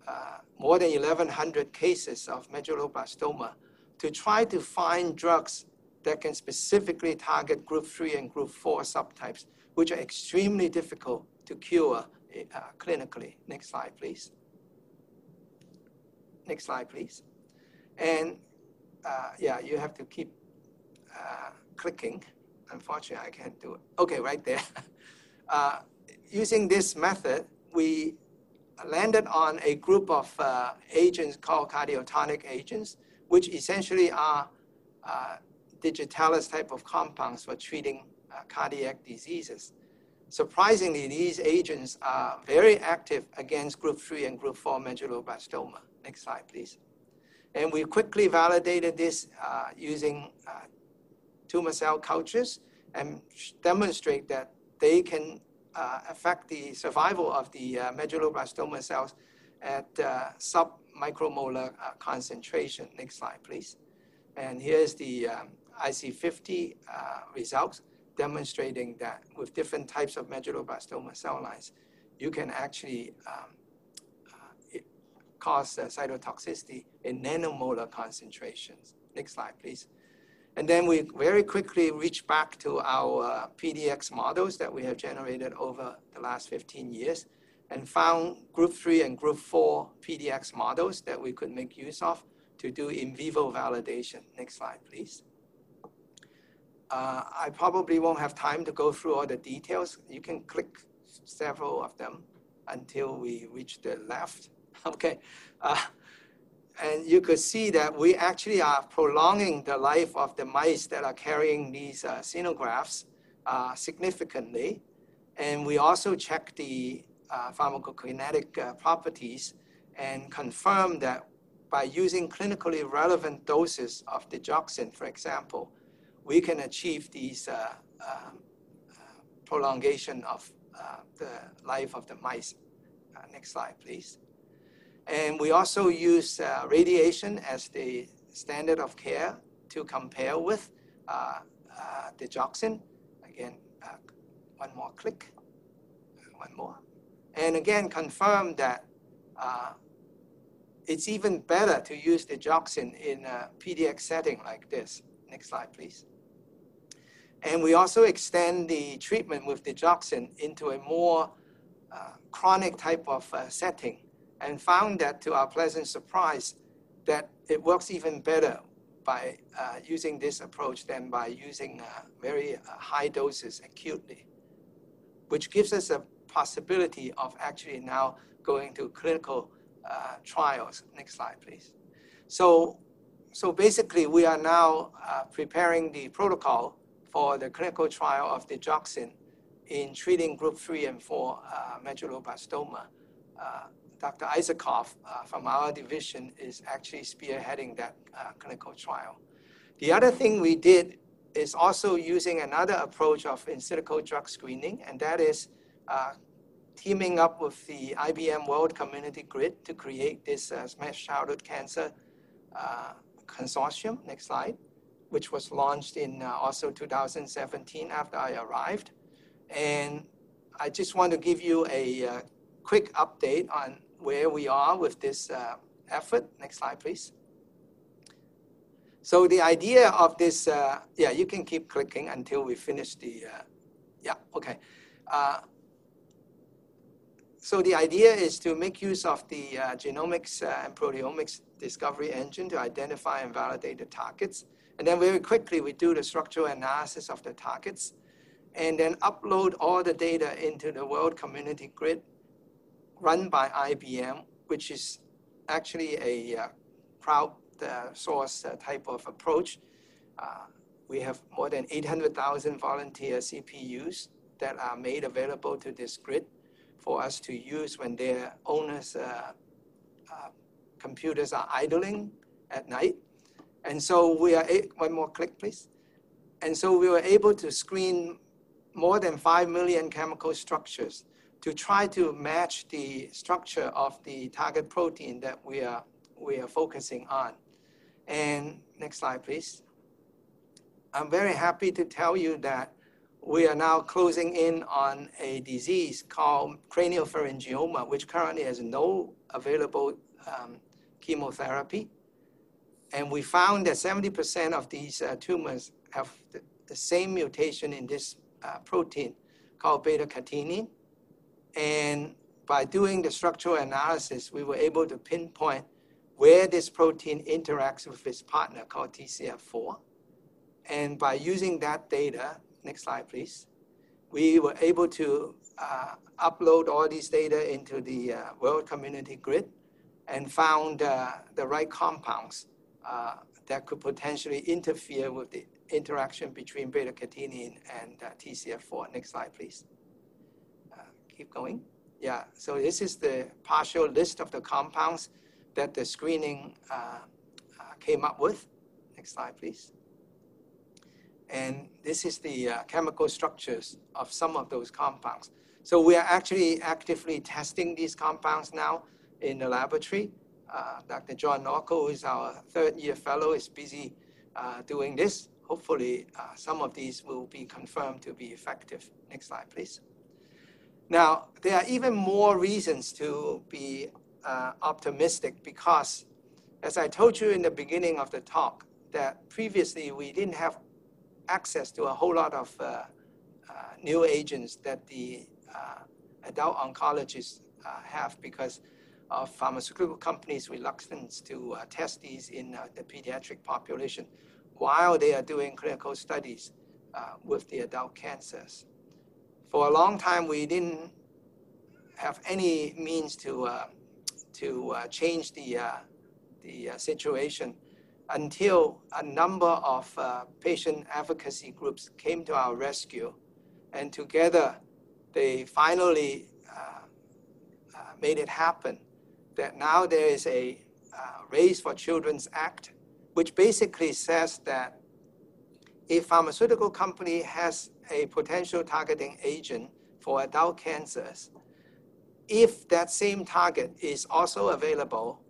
uh, more than 1,100 cases of medulloblastoma to try to find drugs that can specifically target group 3 and group 4 subtypes, which are extremely difficult to cure uh, clinically. Next slide, please. Next slide, please. And uh, yeah, you have to keep uh, clicking. Unfortunately, I can't do it. Okay, right there. Uh, using this method, we landed on a group of uh, agents called cardiotonic agents, which essentially are uh, digitalis type of compounds for treating uh, cardiac diseases. Surprisingly, these agents are very active against group 3 and group 4 medulloblastoma. Next slide, please. And we quickly validated this uh, using uh, tumor cell cultures and demonstrate that they can uh, affect the survival of the uh, medulloblastoma cells at uh, sub-micromolar uh, concentration. Next slide, please. And here's the um, IC50 uh, results demonstrating that with different types of medulloblastoma cell lines, you can actually um, uh, cause cytotoxicity in nanomolar concentrations. Next slide, please. And then we very quickly reach back to our PDX models that we have generated over the last 15 years and found group three and group four PDX models that we could make use of to do in vivo validation. Next slide, please. Uh, I probably won't have time to go through all the details. You can click several of them until we reach the left. okay. Uh, and you could see that we actually are prolonging the life of the mice that are carrying these uh, xenografts uh, significantly. And we also check the uh, pharmacokinetic uh, properties and confirm that by using clinically relevant doses of digoxin, for example, we can achieve these uh, um, uh, prolongation of the life of the mice. next slide, please. And we also use uh, radiation as the standard of care to compare with uh, uh, digoxin. Again, uh, one more click, one more. And again, confirm that uh, it's even better to use digoxin in a PDX setting like this. Next slide, please. And we also extend the treatment with digoxin into a more uh, chronic type of uh, setting and found that to our pleasant surprise that it works even better by uh, using this approach than by using uh, very uh, high doses acutely, which gives us a possibility of actually now going to clinical uh, trials. Next slide, please. So, so basically, we are now preparing the protocol for the clinical trial of digoxin in treating group 3 and 4 uh, medulloblastoma. Dr. Isakov uh, from our division is actually spearheading that uh, clinical trial. The other thing we did is also using another approach of in silico drug screening, and that is uh, teaming up with the IBM World Community Grid to create this uh, Smash Childhood Cancer uh, Consortium. Next slide, which was launched in uh, also 2017 after I arrived. And I just want to give you a quick update on where we are with this uh, effort. Next slide, please. So the idea of this, uh, yeah, you can keep clicking until we finish the, uh, yeah, okay. Uh, so the idea is to make use of the uh, genomics uh, and proteomics discovery engine to identify and validate the targets. And then very quickly, we do the structural analysis of the targets and then upload all the data into the World Community Grid run by IBM, which is actually a uh, crowdsource uh, type of approach. Uh, we have more than 800,000 volunteer CPUs that are made available to this grid for us to use when their owners' uh, uh, computers are idling at night. And so we are, one more click, please. And so we were able to screen more than 5 million chemical structures to try to match the structure of the target protein that we are, we are focusing on. And next slide, please. I'm very happy to tell you that we are now closing in on a disease called craniopharyngioma, which currently has no available um, chemotherapy. And we found that 70% of these uh, tumors have the, the, same mutation in this uh, protein called beta-catenin. And by doing the structural analysis, we were able to pinpoint where this protein interacts with its partner called TCF4. And by using that data, next slide please, we were able to uh, upload all these data into the uh, World Community Grid and found uh, the right compounds that could potentially interfere with the interaction between beta-catenin and uh, TCF4. Next slide, please keep going. Yeah, so this is the partial list of the compounds that the screening uh, uh, came up with. Next slide, please. And this is the uh, chemical structures of some of those compounds. So we are actually actively testing these compounds now in the laboratory. Uh, Dr. John Norco, who is our third year fellow, is busy uh, doing this. Hopefully, uh, some of these will be confirmed to be effective. Next slide, please. Now, there are even more reasons to be uh, optimistic because, as I told you in the beginning of the talk, that previously we didn't have access to a whole lot of uh, new agents that the adult oncologists have because of pharmaceutical companies' reluctance to uh, test these in the pediatric population while they are doing clinical studies with the adult cancers for a long time, we didn't have any means to, uh, to uh, change the, uh, the uh, situation until a number of uh, patient advocacy groups came to our rescue. And together, they finally made it happen that now there is a Race for Children's Act, which basically says that if a pharmaceutical company has a potential targeting agent for adult cancers, if that same target is also available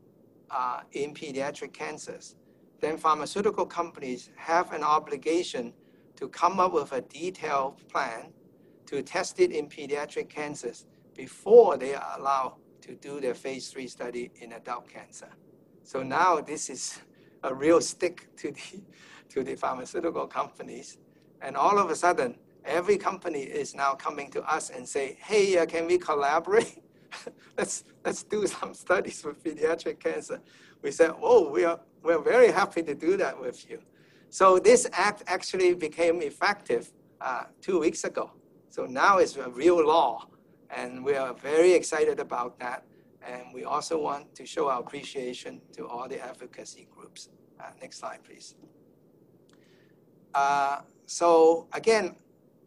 uh, in pediatric cancers, then pharmaceutical companies have an obligation to come up with a detailed plan to test it in pediatric cancers before they are allowed to do their phase three study in adult cancer. So now this is a real stick to the, to the pharmaceutical companies. And all of a sudden, every company is now coming to us and say, hey, uh, can we collaborate? let's, let's do some studies with pediatric cancer. We said, oh, we are, we're very happy to do that with you. So this act actually became effective uh, two weeks ago. So now it's a real law, and we are very excited about that. And we also want to show our appreciation to all the advocacy groups. Uh, next slide, please. Uh, so again,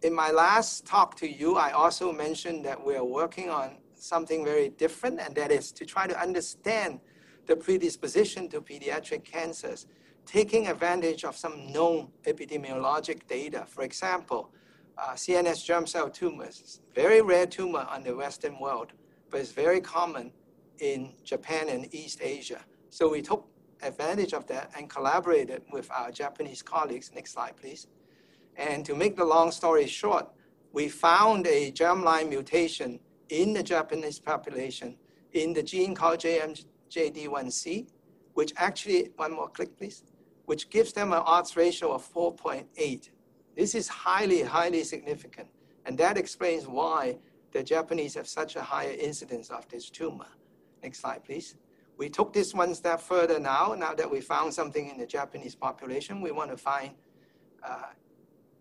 in my last talk to you, I also mentioned that we are working on something very different, and that is to try to understand the predisposition to pediatric cancers, taking advantage of some known epidemiologic data. For example, uh, CNS germ cell tumors, very rare tumor on the Western world, but it's very common in Japan and East Asia. So we took advantage of that and collaborated with our Japanese colleagues. Next slide, please. And to make the long story short, we found a germline mutation in the Japanese population in the gene called JMJD1C, which actually, one more click, please, which gives them an odds ratio of 4.8. This is highly, highly significant. And that explains why the Japanese have such a higher incidence of this tumor. Next slide, please. We took this one step further now. Now that we found something in the Japanese population, we want to find uh,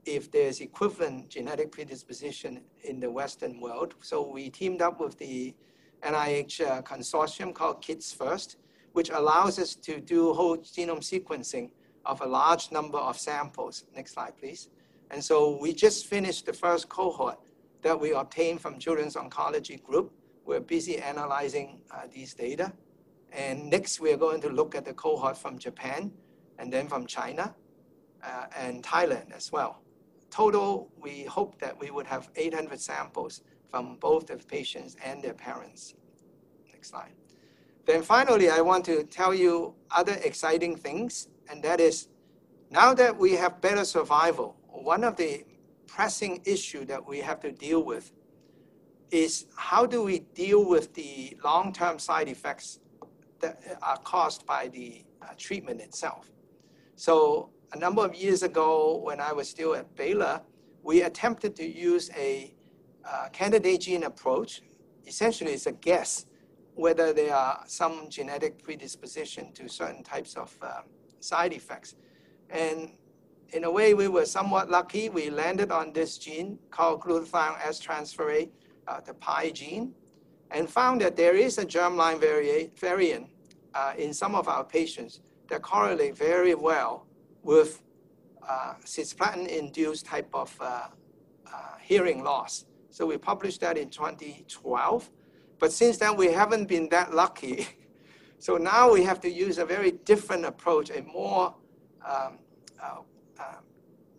if there's equivalent genetic predisposition in the Western world. So we teamed up with the NIH uh, consortium called Kids First, which allows us to do whole genome sequencing of a large number of samples. Next slide, please. And so we just finished the first cohort that we obtained from Children's Oncology Group. We're busy analyzing uh, these data. And next, we're going to look at the cohort from Japan and then from China uh, and Thailand as well. Total, we hope that we would have 800 samples from both the patients and their parents. Next slide. Then finally, I want to tell you other exciting things, and that is now that we have better survival, one of the pressing issue that we have to deal with is how do we deal with the long-term side effects that are caused by the uh, treatment itself. So a number of years ago, when I was still at Baylor, we attempted to use a uh, candidate gene approach. Essentially, it's a guess whether there are some genetic predisposition to certain types of um, side effects. And in a way, we were somewhat lucky. We landed on this gene called glutathione S transferase, uh, the PI gene, and found that there is a germline variant uh, in some of our patients that correlate very well with uh, cisplatin-induced type of uh, uh, hearing loss. So we published that in 2012. But since then, we haven't been that lucky. so now we have to use a very different approach, a more um, uh,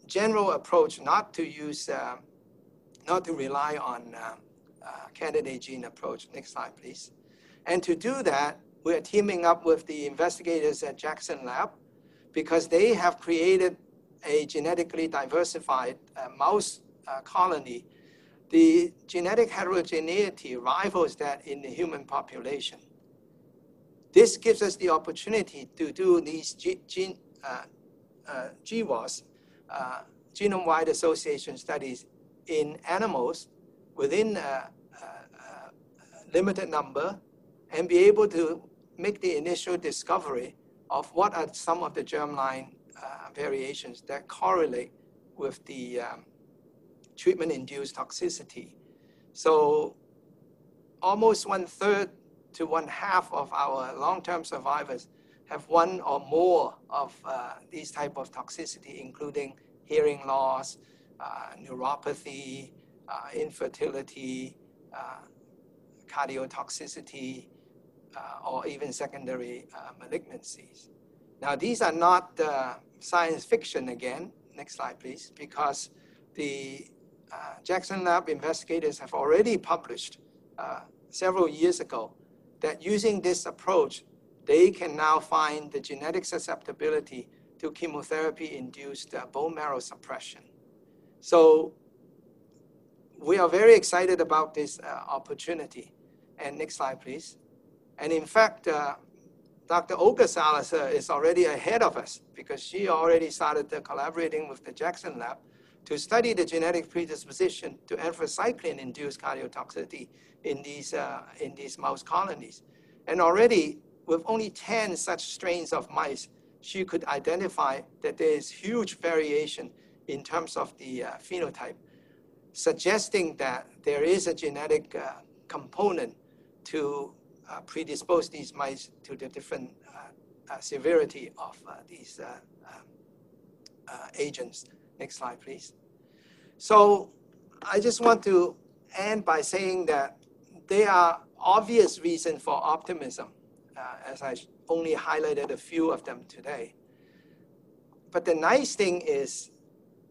general approach, not to use, uh, not to rely on uh, uh, candidate gene approach. Next slide, please. And to do that, we're teaming up with the investigators at Jackson Lab because they have created a genetically diversified uh, mouse uh, colony. The genetic heterogeneity rivals that in the human population. This gives us the opportunity to do these gene, uh, uh, GWAS, uh, genome-wide association studies in animals within a, a, a limited number and be able to make the initial discovery of what are some of the germline uh, variations that correlate with the um, treatment-induced toxicity. So almost one third to one half of our long-term survivors have one or more of uh, these type of toxicity, including hearing loss, uh, neuropathy, uh, infertility, uh, cardiotoxicity, uh, or even secondary uh, malignancies. Now, these are not science fiction again. Next slide, please, because the Jackson Lab investigators have already published several years ago that using this approach, they can now find the genetic susceptibility to chemotherapy-induced uh, bone marrow suppression. So we are very excited about this uh, opportunity. And next slide, please. And in fact, uh, Dr. Olga Salazar is already ahead of us because she already started collaborating with the Jackson Lab to study the genetic predisposition to anthracycline-induced cardiotoxicity in these, uh, in these mouse colonies. And already, with only 10 such strains of mice, she could identify that there is huge variation in terms of the uh, phenotype, suggesting that there is a genetic uh, component to uh, predispose these mice to the different uh, uh, severity of uh, these um, agents. Next slide, please. So I just want to end by saying that there are obvious reasons for optimism, as I only highlighted a few of them today. But the nice thing is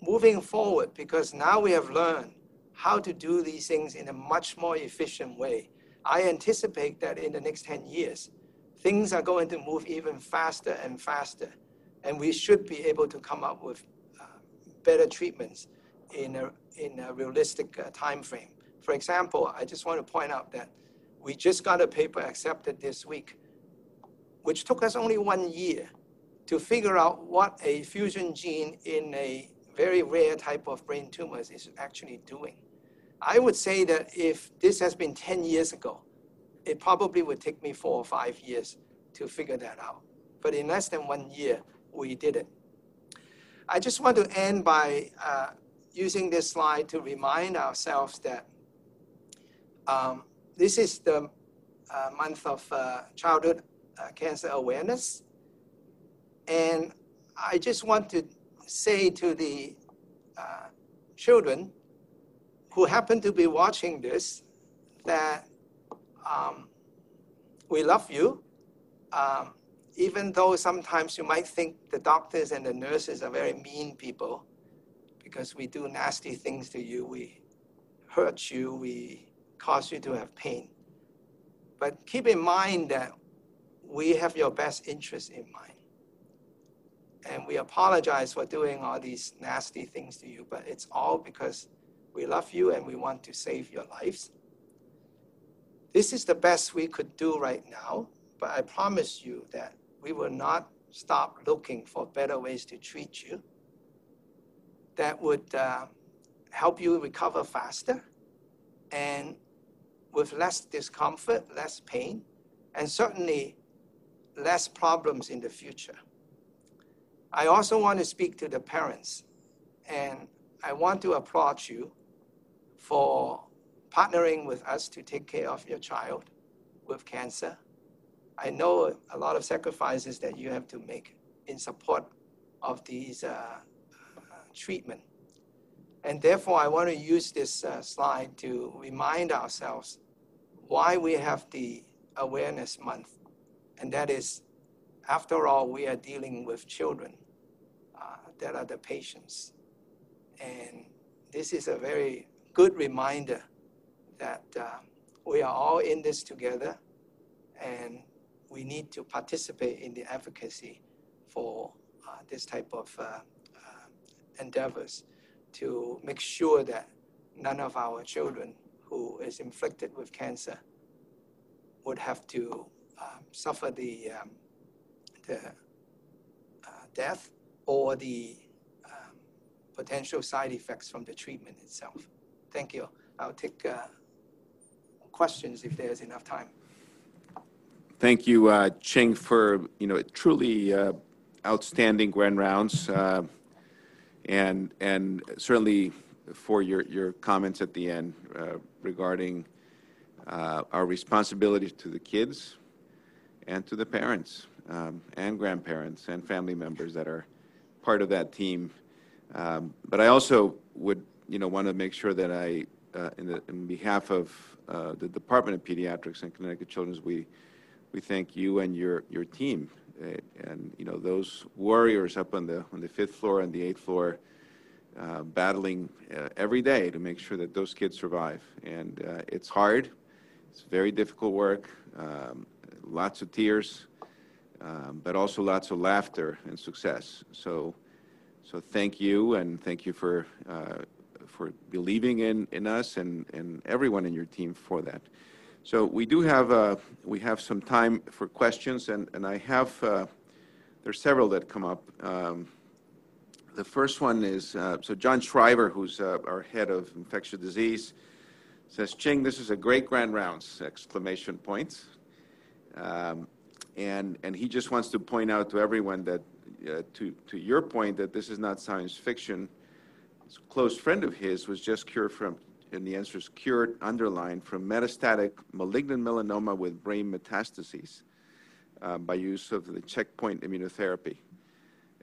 moving forward because now we have learned how to do these things in a much more efficient way. I anticipate that in the next 10 years, things are going to move even faster and faster, and we should be able to come up with uh, better treatments in a, in a realistic uh, time frame. For example, I just want to point out that we just got a paper accepted this week which took us only one year to figure out what a fusion gene in a very rare type of brain tumors is actually doing. I would say that if this has been 10 years ago, it probably would take me four or five years to figure that out. But in less than one year, we did it. I just want to end by uh, using this slide to remind ourselves that um, this is the uh, month of uh, childhood cancer awareness. And I just want to say to the uh, children who happen to be watching this that um, we love you. Um, even though sometimes you might think the doctors and the nurses are very mean people because we do nasty things to you, we hurt you, we cause you to have pain. But keep in mind that we have your best interest in mind. And we apologize for doing all these nasty things to you, but it's all because we love you and we want to save your lives. This is the best we could do right now, but I promise you that we will not stop looking for better ways to treat you that would uh, help you recover faster and with less discomfort, less pain, and certainly less problems in the future. I also want to speak to the parents, and I want to applaud you for partnering with us to take care of your child with cancer. I know a lot of sacrifices that you have to make in support of these uh, treatment. And therefore, I want to use this uh, slide to remind ourselves why we have the Awareness Month and that is, after all, we are dealing with children uh, that are the patients. And this is a very good reminder that uh, we are all in this together and we need to participate in the advocacy for uh, this type of uh, uh, endeavors to make sure that none of our children who is inflicted with cancer would have to um, suffer the, um, the uh, death or the um, potential side effects from the treatment itself. Thank you. I'll take uh, questions if there's enough time. Thank you, uh, Ching, for you know truly uh, outstanding grand rounds, uh, and and certainly for your your comments at the end uh, regarding uh, our responsibility to the kids and to the parents um, and grandparents and family members that are part of that team. Um, but I also would, you know, want to make sure that I, uh, in, the, in, behalf of uh, the Department of Pediatrics and Connecticut Children's, we we thank you and your your team, and you know those warriors up on the on the fifth floor and the eighth floor, uh, battling uh, every day to make sure that those kids survive. And uh, it's hard. It's very difficult work. Um, lots of tears, um, but also lots of laughter and success. So, so thank you, and thank you for uh, for believing in, in us and, and everyone in your team for that. So we do have uh, we have some time for questions, and, and I have uh, there's several that come up. Um, the first one is uh, so John Shriver, who's uh, our head of infectious disease, says, "Ching, this is a great grand rounds!" Exclamation points. Um, and and he just wants to point out to everyone that uh, to to your point that this is not science fiction a close friend of his was just cured from, and the answer is cured, underlined, from metastatic malignant melanoma with brain metastases uh, by use of the checkpoint immunotherapy.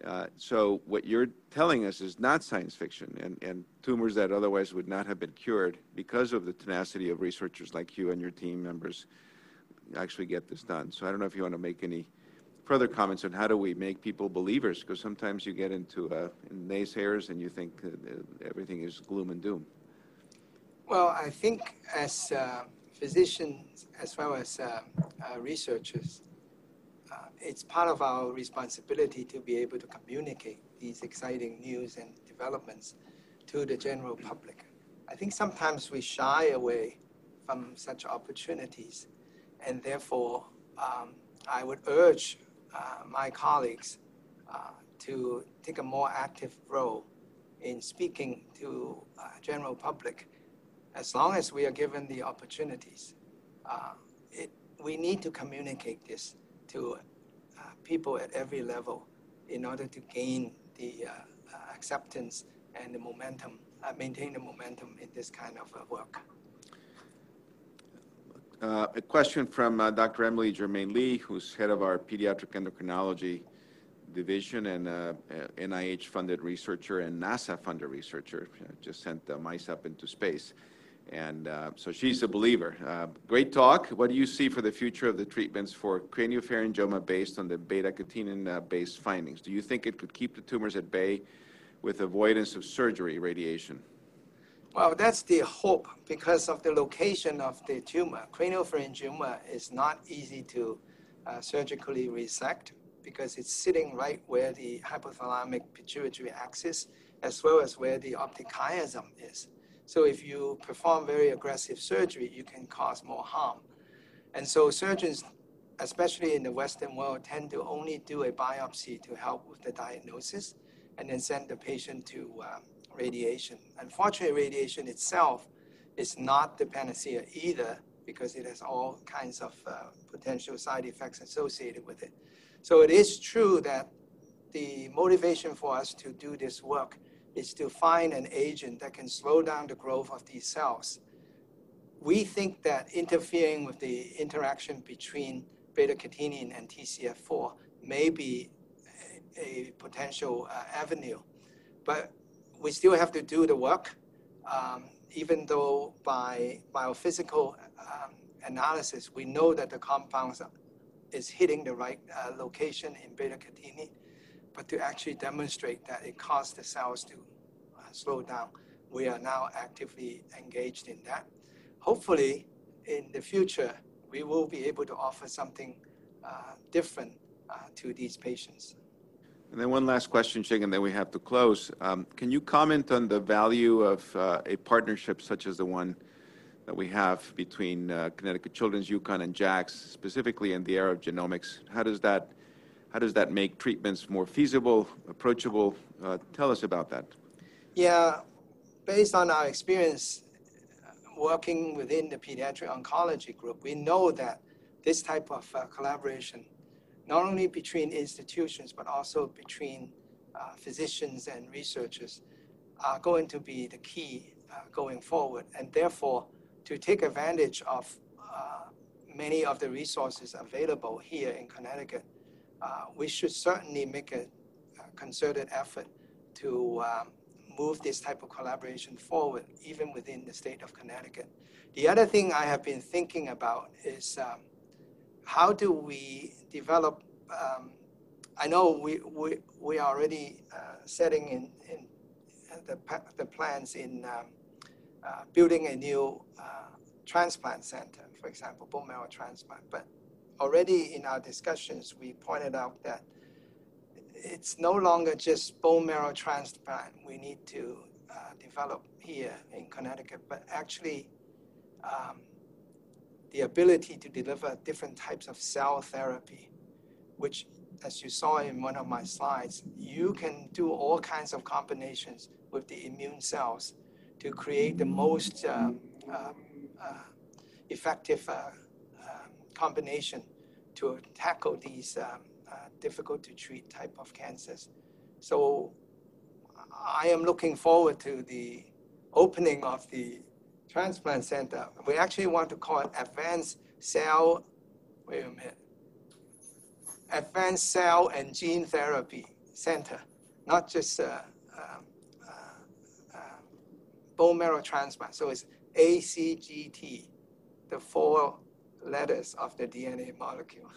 Uh, so what you're telling us is not science fiction, and, and tumors that otherwise would not have been cured because of the tenacity of researchers like you and your team members actually get this done. So I don't know if you want to make any further comments on how do we make people believers? Because sometimes you get into uh, naysayers and you think everything is gloom and doom. Well, I think as uh, physicians as well as uh, uh researchers, uh, it's part of our responsibility to be able to communicate these exciting news and developments to the general public. I think sometimes we shy away from such opportunities, and therefore um, I would urge uh, my colleagues uh, to take a more active role in speaking to uh, general public as long as we are given the opportunities. It, we need to communicate this to people at every level in order to gain the acceptance and the momentum, maintain the momentum in this kind of work. Uh, a question from uh, Dr. Emily Germain Lee, who's head of our pediatric endocrinology division and uh, NIH funded researcher and NASA funded researcher. Just sent uh, mice up into space. And uh, so she's a believer. Uh, great talk. What do you see for the future of the treatments for craniopharyngioma based on the beta catenin based findings? Do you think it could keep the tumors at bay with avoidance of surgery radiation? Well, that's the hope because of the location of the tumor. Craniopharyngioma is not easy to uh, surgically resect because it's sitting right where the hypothalamic pituitary axis as well as where the optic chiasm is. So if you perform very aggressive surgery, you can cause more harm. And so surgeons, especially in the Western world, tend to only do a biopsy to help with the diagnosis and then send the patient to um, radiation. Unfortunately, radiation itself is not the panacea either because it has all kinds of uh, potential side effects associated with it. So it is true that the motivation for us to do this work is to find an agent that can slow down the growth of these cells. We think that interfering with the interaction between beta-catenin and TCF4 may be a, a potential uh, avenue. But we still have to do the work, um, even though by biophysical um, analysis, we know that the compounds is hitting the right uh, location in beta-catenin, but to actually demonstrate that it caused the cells to uh, slow down, we are now actively engaged in that. Hopefully, in the future, we will be able to offer something uh, different uh, to these patients. And then one last question, Ching, and then we have to close. Um, can you comment on the value of uh, a partnership such as the one that we have between uh, Connecticut Children's, UConn, and JAX, specifically in the era of genomics? How does that make treatments more feasible, approachable? Uh, tell us about that. Yeah, based on our experience working within the pediatric oncology group, we know that this type of collaboration not only between institutions, but also between uh, physicians and researchers are going to be the key uh, going forward. And therefore, to take advantage of uh, many of the resources available here in Connecticut, uh, we should certainly make a, a concerted effort to um, move this type of collaboration forward, even within the state of Connecticut. The other thing I have been thinking about is um, how do we develop? Um, I know we, we, we are already uh, setting in, in the, the plans in um, uh, building a new uh, transplant center, for example, bone marrow transplant. But already in our discussions, we pointed out that it's no longer just bone marrow transplant we need to uh, develop here in Connecticut, but actually um, the ability to deliver different types of cell therapy, which, as you saw in one of my slides, you can do all kinds of combinations with the immune cells to create the most um, uh, uh, effective uh, um, combination to tackle these um, uh, difficult to treat type of cancers. So I am looking forward to the opening of the transplant center. We actually want to call it Advanced Cell, wait a minute, Advanced Cell and Gene Therapy Center, not just uh, uh, uh, bone marrow transplant. So it's ACGT, the four letters of the DNA molecule.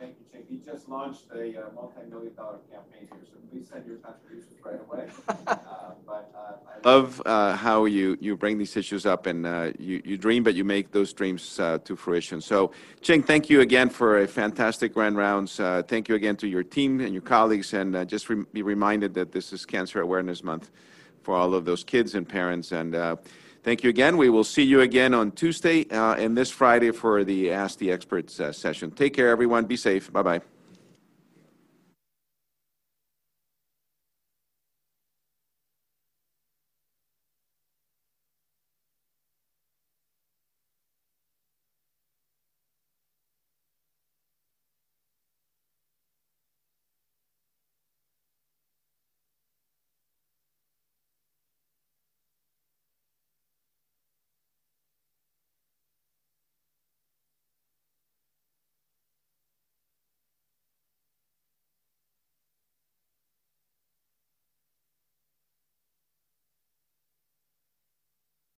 All right, Thank you, Chief. You just launched a uh, multi-million dollar campaign here, so please send your contributions right away. Uh, But uh, I Love uh, how you, you bring these issues up and uh, you, you dream, but you make those dreams uh, to fruition. So, Ching, thank you again for a fantastic Grand Rounds. Uh, thank you again to your team and your colleagues, and uh, just re- be reminded that this is Cancer Awareness Month for all of those kids and parents. And uh, thank you again. We will see you again on Tuesday uh, and this Friday for the Ask the Experts uh, session. Take care, everyone. Be safe. Bye bye.